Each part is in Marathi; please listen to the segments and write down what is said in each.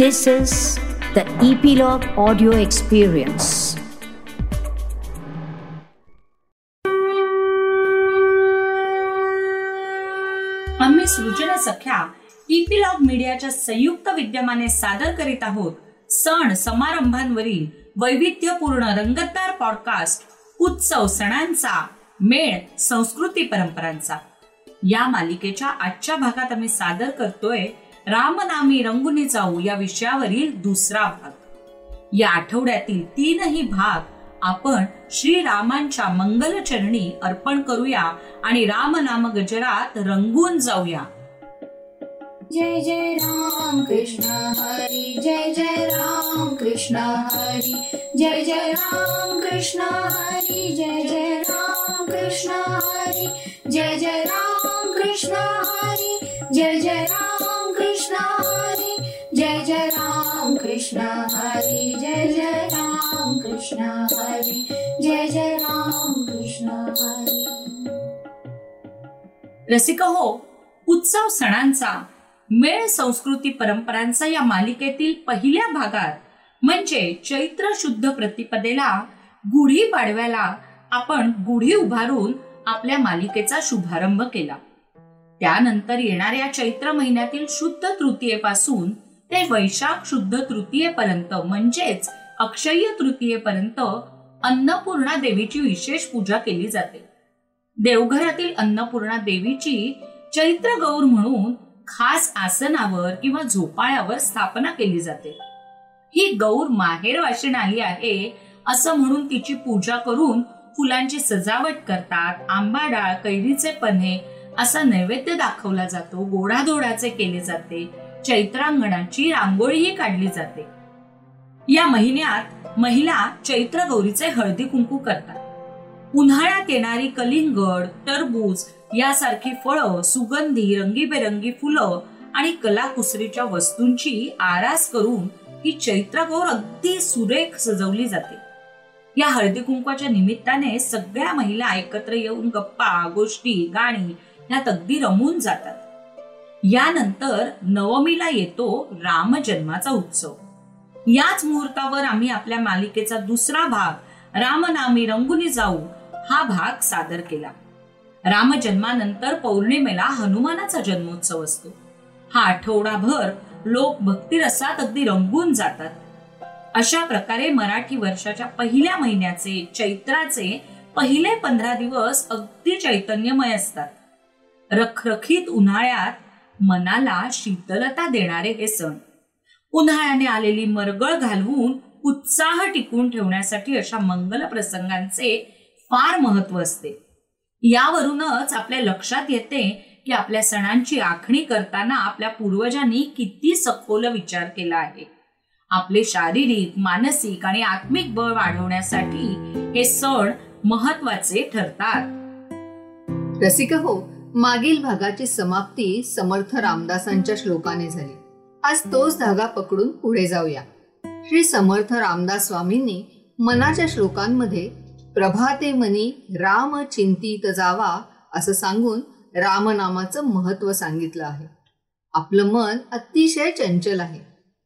This is the Epilogue Audio Experience. आम्ही सृजना सख्या इपिलॉग मीडियाच्या संयुक्त विद्यमाने सादर करीत आहोत सण समारंभांवरील वैविध्यपूर्ण रंगतदार पॉडकास्ट उत्सव सणांचा मेळ संस्कृती परंपरांचा या मालिकेच्या आजच्या भागात आम्ही सादर करतोय रामनामी रंगुनी जाऊ या विषयावरील दुसरा भाग. या आठवड्यातील तीनही भाग आपण श्रीरामांच्या मंगलचरणी अर्पण करूया आणि रामनाम गजरात रंगून जाऊया. जय जय राम कृष्ण हरी जय जय राम कृष्ण हरी जय जय राम कृष्ण हरी जय जय राम कृष्ण हरी जय जय राम कृष्ण हरी जय जय राम कृष्ण हरी जय जय राम कृष्ण हरी जय जय राम कृष्ण हरी. रसिक हो उत्सव सणांचा मेळ संस्कृती परंपरांचा या मालिकेतील पहिल्या भागात म्हणजे चैत्र शुद्ध प्रतिपदेला गुढी पाडव्याला आपण गुढी उभारून आपल्या मालिकेचा शुभारंभ केला. त्यानंतर येणाऱ्या चैत्र महिन्यातील शुद्ध तृतीयेपासून ते वैशाख शुद्ध तृतीयेपर्यंत म्हणजेच अक्षय्य तृतीयेपर्यंत अन्नपूर्णा देवीची विशेष पूजा केली जाते. देवघरातील अन्नपूर्णा देवीची चैत्र गौर म्हणून खास आसनावर किंवा झोपाळ्यावर स्थापना केली जाते. ही गौर माहेर वाशिण आली आहे असं म्हणून तिची पूजा करून फुलांची सजावट करतात आंबा डाळ कैरीचे पन्हे असा नैवेद्य दाखवला जातो गोडाधोडाचे केले जाते. चैत्रांगणाची रांगोळीही काढली जाते. या महिन्यात महिला चैत्र गौरीचे हळदी कुंकू करतात. उन्हाळ्यात येणारी कलिंगड टरबूज यासारखी फळं सुगंधी रंगीबेरंगी फुलं आणि कलाकुसरीच्या वस्तूंची आरास करून ही चैत्रगौर अगदी सुरेख सजवली जाते. या हळदी कुंकवाच्या निमित्ताने सगळ्या महिला एकत्र येऊन गप्पा गोष्टी गाणी यात अगदी रमून जातात. यानंतर नवमीला येतो रामजन्माचा उत्सव. याच मुहूर्तावर आम्ही आपल्या मालिकेचा दुसरा भाग रामनामी रंगुनी जाऊ हा भाग सादर केला. रामजन्मानंतर पौर्णिमेला हनुमानाचा जन्मोत्सव असतो. हा आठवडाभर लोक भक्तिरसात अगदी रंगून जातात. अशा प्रकारे मराठी वर्षाच्या पहिल्या महिन्याचे चैत्राचे पहिले पंधरा दिवस अगदी चैतन्यमय असतात. रखरखीत उन्हाळ्यात मनाला शीतलता देणारे हे सण. उन्हाळ्याने आलेली मरगळ घालवून उत्साह टिकून ठेवण्यासाठी अशा मंगल प्रसंगांचे फार महत्त्व असते. यावरूनच आपल्या लक्षात येते की आपल्या सणांची आखणी करताना आपल्या पूर्वजांनी किती सखोल विचार केला आहे. आपले शारीरिक मानसिक आणि आत्मिक बळ वाढवण्यासाठी हे सण महत्त्वाचे ठरतात. रसिक हो मागील भागाची समाप्ती समर्थ रामदासांच्या श्लोकाने झाली. आज तोच धागा पकडून पुढे जाऊया. श्री समर्थ रामदास स्वामींनी मनाच्या श्लोकांमध्ये प्रभाते मनी राम चिंतित जावा असं सांगून रामनामाचं महत्त्व सांगितलं आहे. आपलं मन अतिशय चंचल आहे.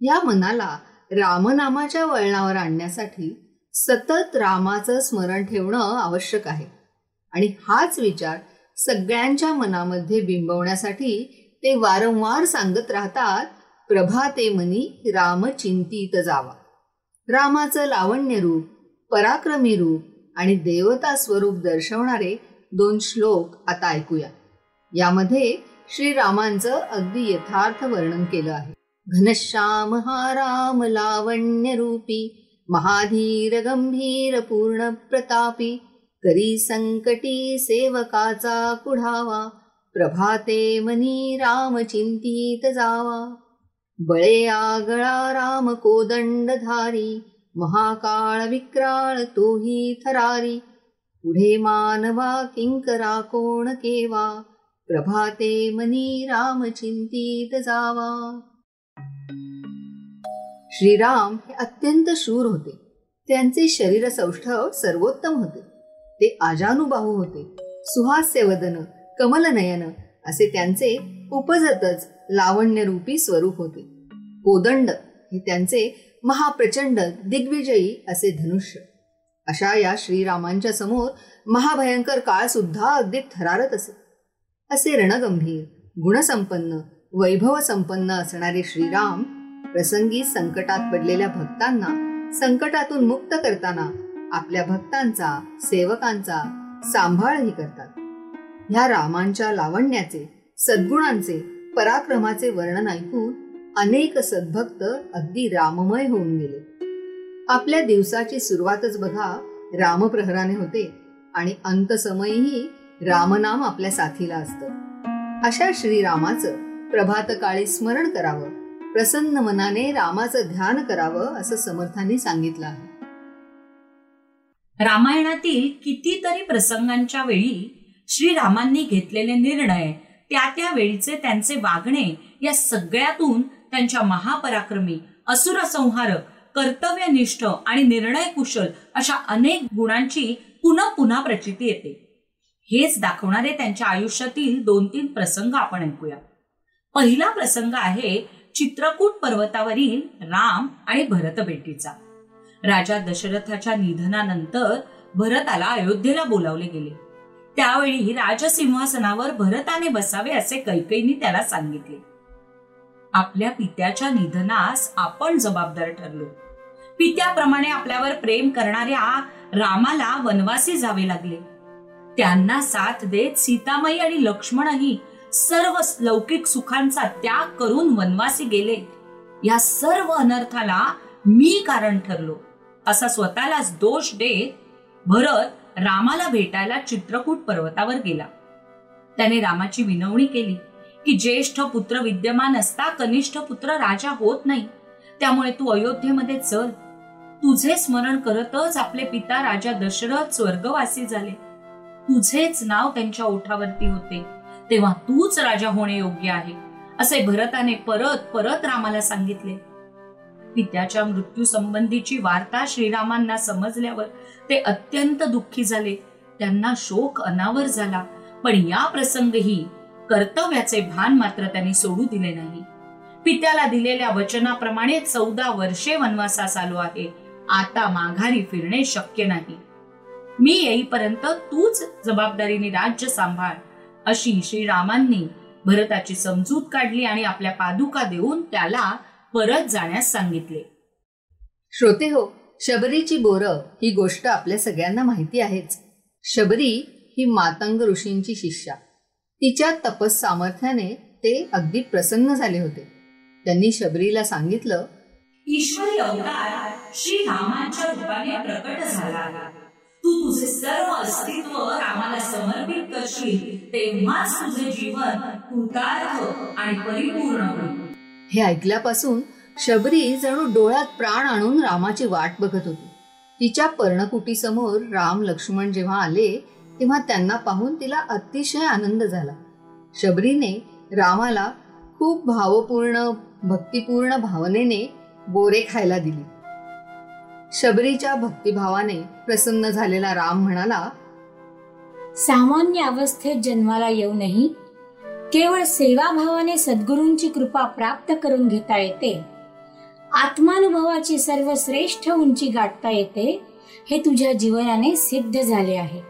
या मनाला रामनामाच्या वळणावर आणण्यासाठी सतत रामाचं स्मरण ठेवणं आवश्यक आहे. आणि हाच विचार सगळ्यांच्या मनामध्ये बिंबवण्यासाठी ते वारंवार सांगत राहतात प्रभाते मनी राम चिंतीत जावा. रामाचं लावण्य रूप पराक्रमी रूप आणि देवता स्वरूप दर्शवणारे दोन श्लोक आता ऐकूया. यामध्ये श्रीरामांचं अगदी यथार्थ वर्णन केलं आहे. घनश्याम हा राम लावण्य रूपी महाधीर गंभीर पूर्ण प्रतापी करी संकटी सेवकाचा कुढावा प्रभाते मनी राम चिंतीत जावा. बळे आगळा राम कोदंडधारी महाकाळ विक्राळ तोही थरारी. पुढे मानवा किंकरा कोण केवा प्रभाते मनी राम चिंतीत जावा. श्रीराम हे अत्यंत शूर होते. त्यांचे शरीर सौष्ठव सर्वोत्तम होते. ते आजानुबाहू होते. सुहास्य वदन कमलनयन असे त्यांचे उपजतच लावण्यरूपी स्वरूप होते. कोदंड हे त्यांचे महाप्रचंड दिग्विजयी असे धनुष्य. अशा या श्रीरामांच्या समोर महाभयंकर काळ सुद्धा अगदी थरारत असे. असे रणगंभीर गुणसंपन्न वैभव संपन्न असणारे श्रीराम प्रसंगी संकटात पडलेल्या भक्तांना संकटातून मुक्त करताना आपल्या भक्तांचा सेवकांचा सांभाळही करतात. ह्या रामांच्या लावण्याचे सद्गुणांचे पराक्रमाचे वर्णन ऐकून अनेक सद्भक्त अगदी राममय होऊन गेले. आपल्या दिवसाची सुरुवातच बघा रामप्रहराने होते आणि अंतसमयीही रामनाम आपल्या साथीला असतं. अशा श्रीरामाचं प्रभातकाळी स्मरण करावं प्रसन्न मनाने रामाचं ध्यान करावं असं समर्थांनी सांगितलं आहे. रामायणातील कितीतरी प्रसंगांच्या वेळी श्रीरामांनी घेतलेले निर्णय त्या त्या वेळीचे त्यांचे वागणे या सगळ्यातून त्यांच्या महापराक्रमी असुर संहारक कर्तव्यनिष्ठ आणि निर्णय कुशल अशा अनेक गुणांची पुन्हा पुन्हा प्रचिती येते. हेच दाखवणारे त्यांच्या आयुष्यातील दोन तीन प्रसंग आपण ऐकूया. पहिला प्रसंग आहे चित्रकूट पर्वतावरील राम आणि भरत भेटीचा राजा दशरथाच्या निधनानंतर भरताला अयोध्येला बोलावले गेले. त्यावेळी राजसिंहासनावर भरताने बसावे असे कैकईने त्याला सांगितले. आपल्या पित्याच्या निधनास आपण जबाबदार ठरलो. पित्याप्रमाणे आपल्यावर प्रेम करणाऱ्या रामाला वनवासी जावे लागले. त्यांना साथ देत सीतामाई आणि लक्ष्मणही सर्व लौकिक सुखांचा त्याग करून वनवासी गेले. या सर्व अनर्थाला मी कारण ठरलो. असा स्वतःलाच दोष देत भरत रामाला भेटायला चित्रकूट पर्वतावर गेला. त्याने रामाची विनवणी केली की ज्येष्ठ पुत्र विद्यमान असता कनिष्ठ पुत्र राजा होत नाही. त्यामुळे तू अयोध्येमध्ये चल. तुझे स्मरण करतच आपले पिता राजा दशरथ स्वर्गवासी झाले. तुझेच नाव त्यांच्या ओठावरती होते. तेव्हा तूच राजा होणे योग्य आहे असे भरताने परत परत रामाला सांगितले. पित्याच्या मृत्यूसंबंधीची वार्ता श्रीरामांना समजल्यावर ते अत्यंत दुःखी झाले. त्यांना शोक अनावर झाला. पण या प्रसंगही कर्तव्याचे भान मात्र त्यांनी सोडू दिले नाही. पित्याला दिलेल्या वचनाप्रमाणे चौदा वर्षे वनवासास आलो आहे. आता माघारी फिरणे शक्य नाही. मी येईपर्यंत तूच जबाबदारीने राज्य सांभाळ अशी श्रीरामांनी भरताची समजूत काढली आणि आपल्या पादुका देऊन त्याला परत जाण्यास सांगितले. श्रोते हो शबरीची बोर ही गोष्ट आपल्या सगळ्यांना माहिती आहेच. शबरी ही मातंग ऋषींची शिष्या. तिच्या तपस सामर्थ्याने ते अगदी प्रसन्न झाले होते. त्यांनी शबरीला सांगितलं ईश्वरी अवतार श्री रामाच्या रूपाने प्रकट झाला. तू तुझे सर्व अस्तित्व रामाला समर्पित करशील तेव्हाच तुझे जीवन कृतार्थ आणि परिपूर्ण होईल. हे ऐकल्यापासून शबरी जणू डोळ्यात प्राण आणून रामाची वाट बघत होती. तिच्या पर्णकुटीसमोर राम लक्ष्मण जेव्हा आले तेव्हा त्यांना पाहून तिला अतिशय आनंद झाला. शबरीने रामाला खूप भावपूर्ण भक्तिपूर्ण भावनेने बोरे खायला दिली. शबरीच्या भक्तिभावाने प्रसन्न झालेला राम म्हणाला सामान्य अवस्थेत जन्माला येऊनही केवळ सेवाभावाने सद्गुरूंची कृपा प्राप्त करून घेता येते. आत्मानुभवाची सर्वश्रेष्ठ उंची गाठता येते हे तुझ्या जीवनाने सिद्ध झाले आहे.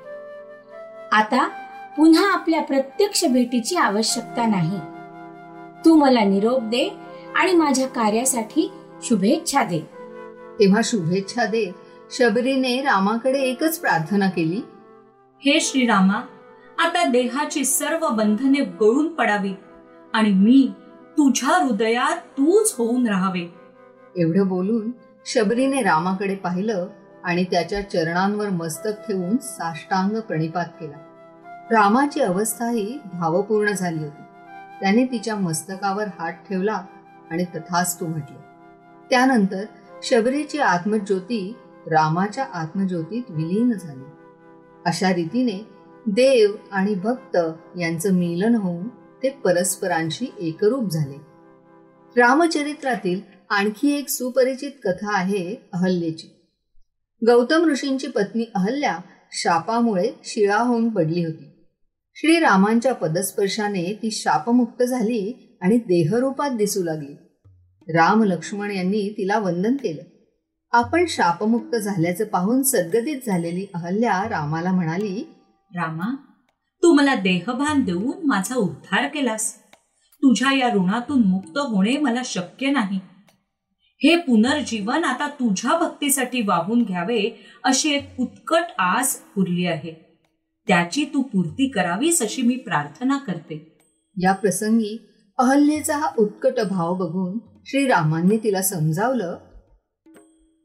आता पुन्हा आपल्या प्रत्यक्ष भेटीची आवश्यकता नाही. तू मला निरोप दे आणि माझ्या कार्यासाठी शुभेच्छा दे. तेव्हा शुभेच्छा दे. शबरीने रामाकडे एकच प्रार्थना केली. हे श्रीरामा आता देहाची सर्व बंधने गळून पडावी आणि मी तुझ्या हृदयात तूच होऊन राहावे. एवढं बोलून शबरीने रामाकडे पाहिलं आणि त्याच्या चरणांवर मस्तक ठेवून साष्टांग प्रणिपात केला. रामाची अवस्थाही भावपूर्ण झाली होती. त्याने तिच्या मस्तकावर हात ठेवला आणि तथास्तू म्हटले. त्यानंतर शबरीची आत्मज्योती रामाच्या आत्मज्योतीत विलीन झाली. अशा रीतीने देव आणि भक्त यांचं मिलन होऊन ते परस्परांशी एकरूप झाले. रामचरित्रातील आणखी एक सुपरिचित कथा आहे अहल्येची. गौतम ऋषींची पत्नी अहल्या शापामुळे शिळा होऊन पडली होती. श्रीरामांच्या पदस्पर्शाने ती शापमुक्त झाली आणि देहरूपात दिसू लागली. राम लक्ष्मण यांनी तिला वंदन केलं. आपण शापमुक्त झाल्याचं पाहून सद्गतीत झालेली अहल्या रामाला म्हणाली रामा तू मला देहभान देऊन माझा उद्धार केलास. तुझ्या या ऋणातून मुक्त होणे मला शक्य नाही. हे पुनर्जीवन आता तुझ्या भक्तीसाठी वाहून घ्यावे अशी एक उत्कट आस उरली आहे. त्याची तू पूर्ती करावीस अशी मी प्रार्थना करते. या प्रसंगी अहल्येचा हा उत्कट भाव बघून श्रीरामांनी तिला समजावलं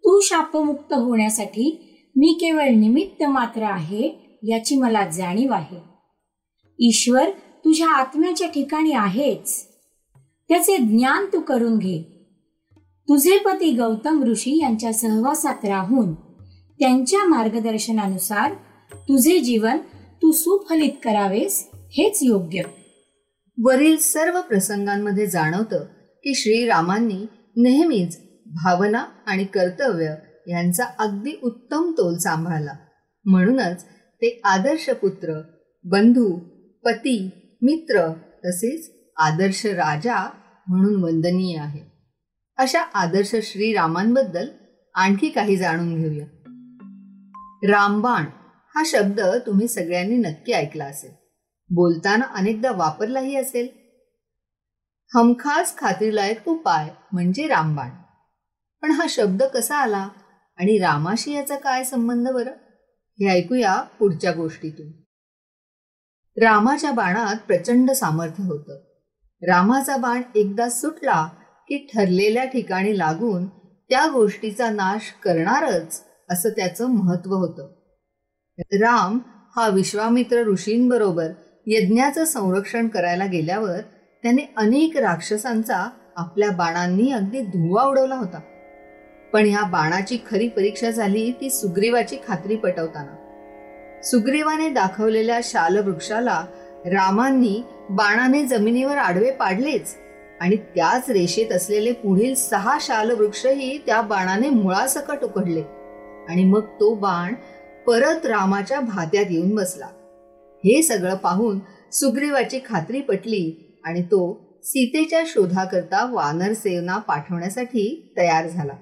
तू शापमुक्त होण्यासाठी मी केवळ निमित्त मात्र आहे याची मला जाणीव आहे. ईश्वर तुझ्या आत्म्याच्या ठिकाणी आहेच. त्याचे ज्ञान तू करून घे. तुझे पती गौतम ऋषी यांच्या सहवासात राहून त्यांच्या मार्गदर्शनानुसार तुझे जीवन तू सुफलित करावेस हेच योग्य. वरील सर्व प्रसंगांमध्ये जाणवतं की श्रीरामांनी नेहमीच भावना आणि कर्तव्य यांचा अगदी उत्तम तोल सांभाळला. म्हणूनच ते आदर्श पुत्र बंधू पती मित्र तसेच आदर्श राजा म्हणून वंदनीय आहे. अशा आदर्श श्रीरामांबद्दल आणखी काही जाणून घेऊया. रामबाण हा शब्द तुम्ही सगळ्यांनी नक्की ऐकला असेल. बोलताना अनेकदा वापरलाही असेल. हमखास खात्रीलायक उपाय म्हणजे रामबाण. पण हा शब्द कसा आला आणि रामाशी याचा काय संबंध बरं? हे ऐकूया पुढच्या गोष्टीतून. रामाच्या बाणात प्रचंड सामर्थ्य होतं. रामाचा बाण एकदा सुटला की ठरलेल्या ठिकाणी लागून त्या गोष्टीचा नाश करणारच असं त्याचं महत्त्व होतं. राम हा विश्वामित्र ऋषींबरोबर यज्ञाचं संरक्षण करायला गेल्यावर त्याने अनेक राक्षसांचा आपल्या बाणांनी अगदी धुवा उडवला होता. पण ह्या बाणाची खरी परीक्षा झाली ती सुग्रीवाची खात्री पटवताना. सुग्रीवाने दाखवलेल्या शालवृक्षाला रामांनी बाणाने जमिनीवर आडवे पाडलेच आणि त्याच रेषेत असलेले पुढील सहा शालवृक्षही त्या बाणाने मुळासकट उकडले आणि मग तो बाण परत रामाच्या भात्यात येऊन बसला. हे सगळं पाहून सुग्रीवाची खात्री पटली आणि तो सीतेच्या शोधाकरता वानरसेवना पाठवण्यासाठी तयार झाला.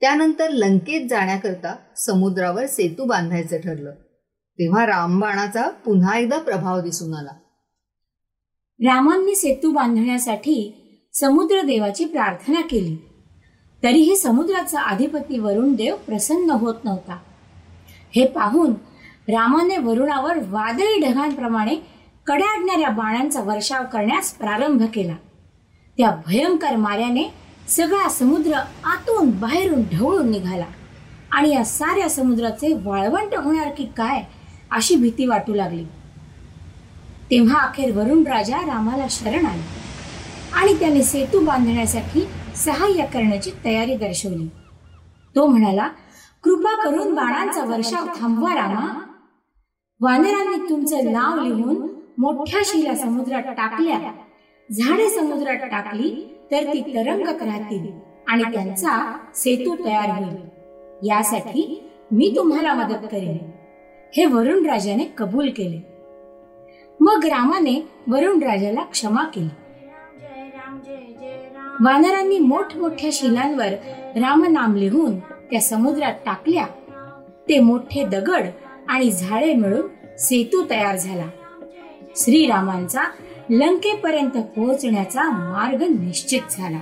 त्यानंतर लंकेत जाण्याकरता समुद्रावर सेतू बांधायचं ठरलं. तेव्हा रामबाणाचा पुन्हा एकदा प्रभाव दिसून आला. रामांनी सेतू बांधण्यासाठी समुद्रदेवाची प्रार्थना केली. तरीही समुद्राचा अधिपती वरुण देव प्रसन्न होत नव्हता. हे पाहून रामाने वरुणावर वादळी ढगांप्रमाणे कडाडणाऱ्या बाणांचा वर्षाव करण्यास प्रारंभ केला. त्या भयंकर माऱ्याने सगळा समुद्र आतून बाहेरून ढवळून निघाला. आणि या साऱ्या समुद्राचे वाळवंट होणार की काय अशी भीती वाटू लागली. तेव्हा अखेर वरुण राजा रामाला शरण आले. आणि त्याने सेतू बांधण्यासाठी सहाय्य करण्याची तयारी दर्शवली. तो म्हणाला कृपा करून बाणांचा वर्षाव थांबवा रामा. वानरांनी तुमचं नाव लिहून मोठ्या शिला समुद्रात टाकल्या. झाडे समुद्रात टाकली. तर ती तरंगत राहतील आणि त्यांचा सेतू तयार होईल. यासाठी मी तुम्हाला मदत करेन. हे वरुण राजाने कबूल केले. मग रामाने वरुण राजाला क्षमा केली. वानरांनी मोठमोठ्या शिलांवर रामनाम लिहून त्या समुद्रात टाकल्या. ते मोठे दगड आणि झाडे मिळून सेतू तयार झाला. श्रीरामांचा लंकेपर्यंत पोहोचण्याचा मार्ग निश्चित झाला.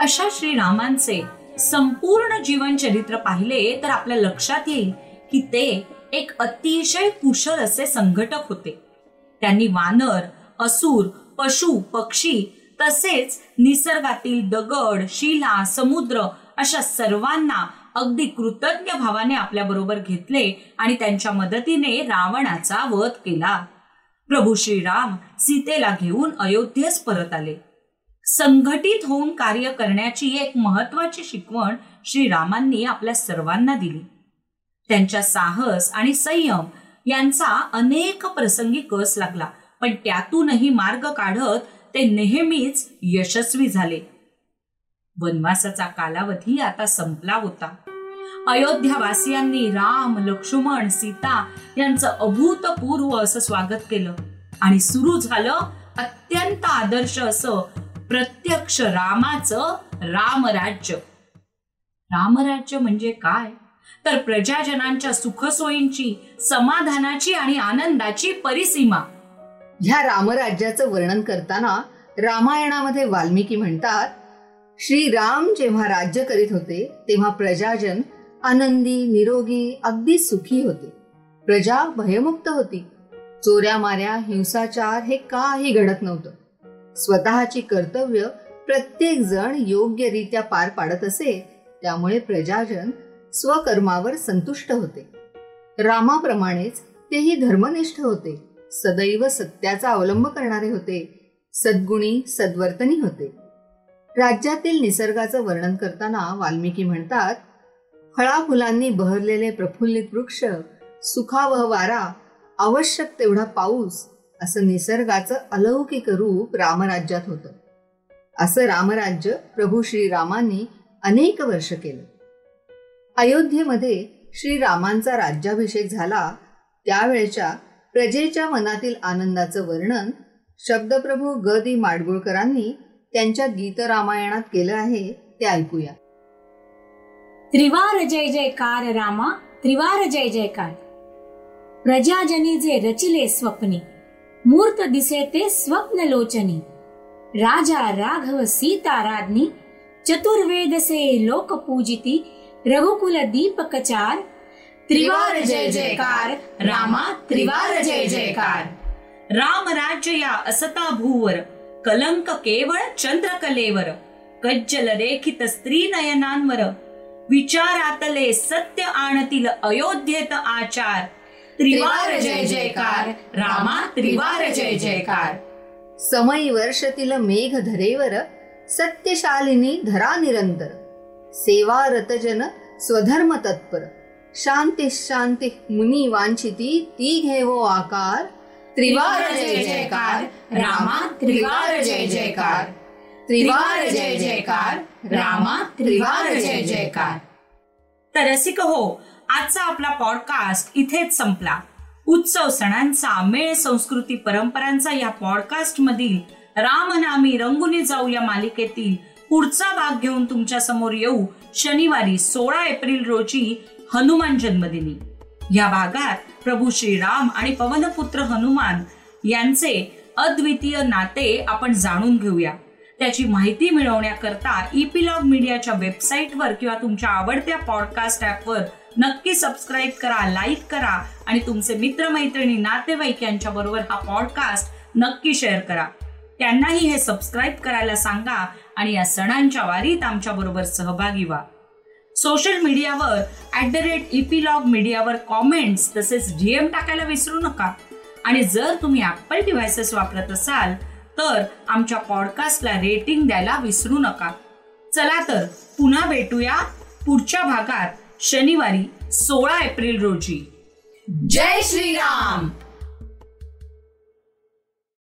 अशा श्रीरामांचे संपूर्ण जीवन चरित्र पाहिले तर आपल्या लक्षात येईल की ते एक अतिशय कुशल असे संघटक होते. त्यांनी वानर असुर पशु पक्षी तसेच निसर्गातील दगड शिला समुद्र अशा सर्वांना अगदी कृतज्ञ भावाने आपल्या बरोबर घेतले आणि त्यांच्या मदतीने रावणाचा वध केला. प्रभू श्रीराम सीतेला घेऊन अयोध्येस परत आले. संघटित होऊन कार्य करण्याची एक महत्वाची शिकवण श्रीरामांनी आपल्या सर्वांना दिली. त्यांच्या साहस आणि संयम यांचा अनेक प्रसंगी कस लागला पण त्यातूनही मार्ग काढत ते नेहमीच यशस्वी झाले. वनवासाचा कालावधी आता संपला होता. अयोध्यावासियांनी राम लक्ष्मण सीता यांचं अभूतपूर्व असं स्वागत केलं. आणि सुरू झालं अत्यंत आदर्श असं प्रत्यक्ष रामाचं रामराज्य. रामराज्य म्हणजे काय? तर प्रजाजनांच्या सुखसोयींची समाधानाची आणि आनंदाची परिसीमा. ह्या रामराज्याचं वर्णन करताना रामायणामध्ये वाल्मिकी म्हणतात श्रीराम जेव्हा राज्य करीत होते तेव्हा प्रजाजन आनंदी निरोगी अगदी सुखी होते. प्रजा भयमुक्त होती. चोऱ्या माऱ्या हिंसाचार हे काही घडत नव्हतं. स्वतःची कर्तव्य प्रत्येक जण योग्यरित्या पार पाडत असे त्यामुळे प्रजाजन स्वकर्मावर संतुष्ट होते. रामाप्रमाणेच तेही धर्मनिष्ठ होते. सदैव सत्याचा अवलंब करणारे होते. सद्गुणी सद्वर्तनी होते. राज्यातील निसर्गाचं वर्णन करताना वाल्मिकी म्हणतात फळाफुलांनी बहरलेले प्रफुल्लित वृक्ष सुखावह वारा आवश्यक तेवढा पाऊस असं निसर्गाचं अलौकिक रूप रामराज्यात होतं. असं रामराज्य प्रभू श्रीरामांनी अनेक वर्ष केलं. अयोध्येमध्ये श्रीरामांचा राज्याभिषेक झाला त्यावेळच्या प्रजेच्या मनातील आनंदाचं वर्णन शब्दप्रभू ग. दी. माडगुळकरांनी त्यांच्या गीतरामायणात केलं आहे ते ऐकूया. त्रिवार जय जयकार रामा त्रिवार जय जयकार प्रजाजनी जे रचिले स्वप्ने मूर्त दिसे ते स्वप्न लोचनी राजा राघव सीता राज्ञी चतुर्वेद से लोक पूजिती रघुकुल दीपकचार त्रिवार जय जयकार रामा त्रिवार जय जयकार राम राज्य या असता भूवर कलंक केवळ चंद्रकलेवर कज्जल रेखित स्त्री नयनांवर विचारातले सत्य आणतील अयोध्येत आचार. त्रिवार जय जयकार रामा त्रिवार जय जयकार. समयी वर्षतील मेघ धरेवर सत्यशालिनी धरा निरंतर. सेवा रतजन स्वधर्म तत्पर. शांती शांती मुनी वांछिती ती घेवो आकार. त्रिवार जय जयकार रामा त्रिवार जय जयकार. त्रिवार जय जयकार रामा त्रिवार जय जयकार. तर रसिक हो आजचा आपला पॉडकास्ट इथेच संपला. उत्सव सणांचा मेळ संस्कृती परंपरांचा या पॉडकास्ट मधील रामनामी रंगुनी जाऊ या मालिकेतील पुढचा भाग घेऊन तुमच्यासमोर येऊ शनिवारी सोळा एप्रिल रोजी हनुमान जन्मदिनी. या भागात प्रभू श्रीराम आणि पवनपुत्र हनुमान यांचे अद्वितीय नाते आपण जाणून घेऊया. त्याची माहिती मिळवण्याकरता इपिलॉग मीडियाच्या वेबसाईटवर किंवा तुमच्या आवडत्या पॉडकास्ट ॲपवर नक्की सबस्क्राईब करा लाईक करा आणि तुमचे मित्रमैत्रिणी नातेवाईक यांच्याबरोबर हा पॉडकास्ट नक्की शेअर करा. त्यांनाही हे सबस्क्राईब करायला सांगा आणि या सणांच्या वारीत आमच्याबरोबर सहभागी व्हा. सोशल मीडियावर ऍट द रेट इपिलॉग मीडियावर कॉमेंट्स तसेच डीएम टाकायला विसरू नका. आणि जर तुम्ही ॲपल डिव्हायसेस वापरत असाल तर आमच्या पॉडकास्टला रेटिंग द्यायला विसरू नका. चला तर पुन्हा भेटूया पुढच्या भागात शनिवारी सोळा एप्रिल रोजी. जय श्रीराम!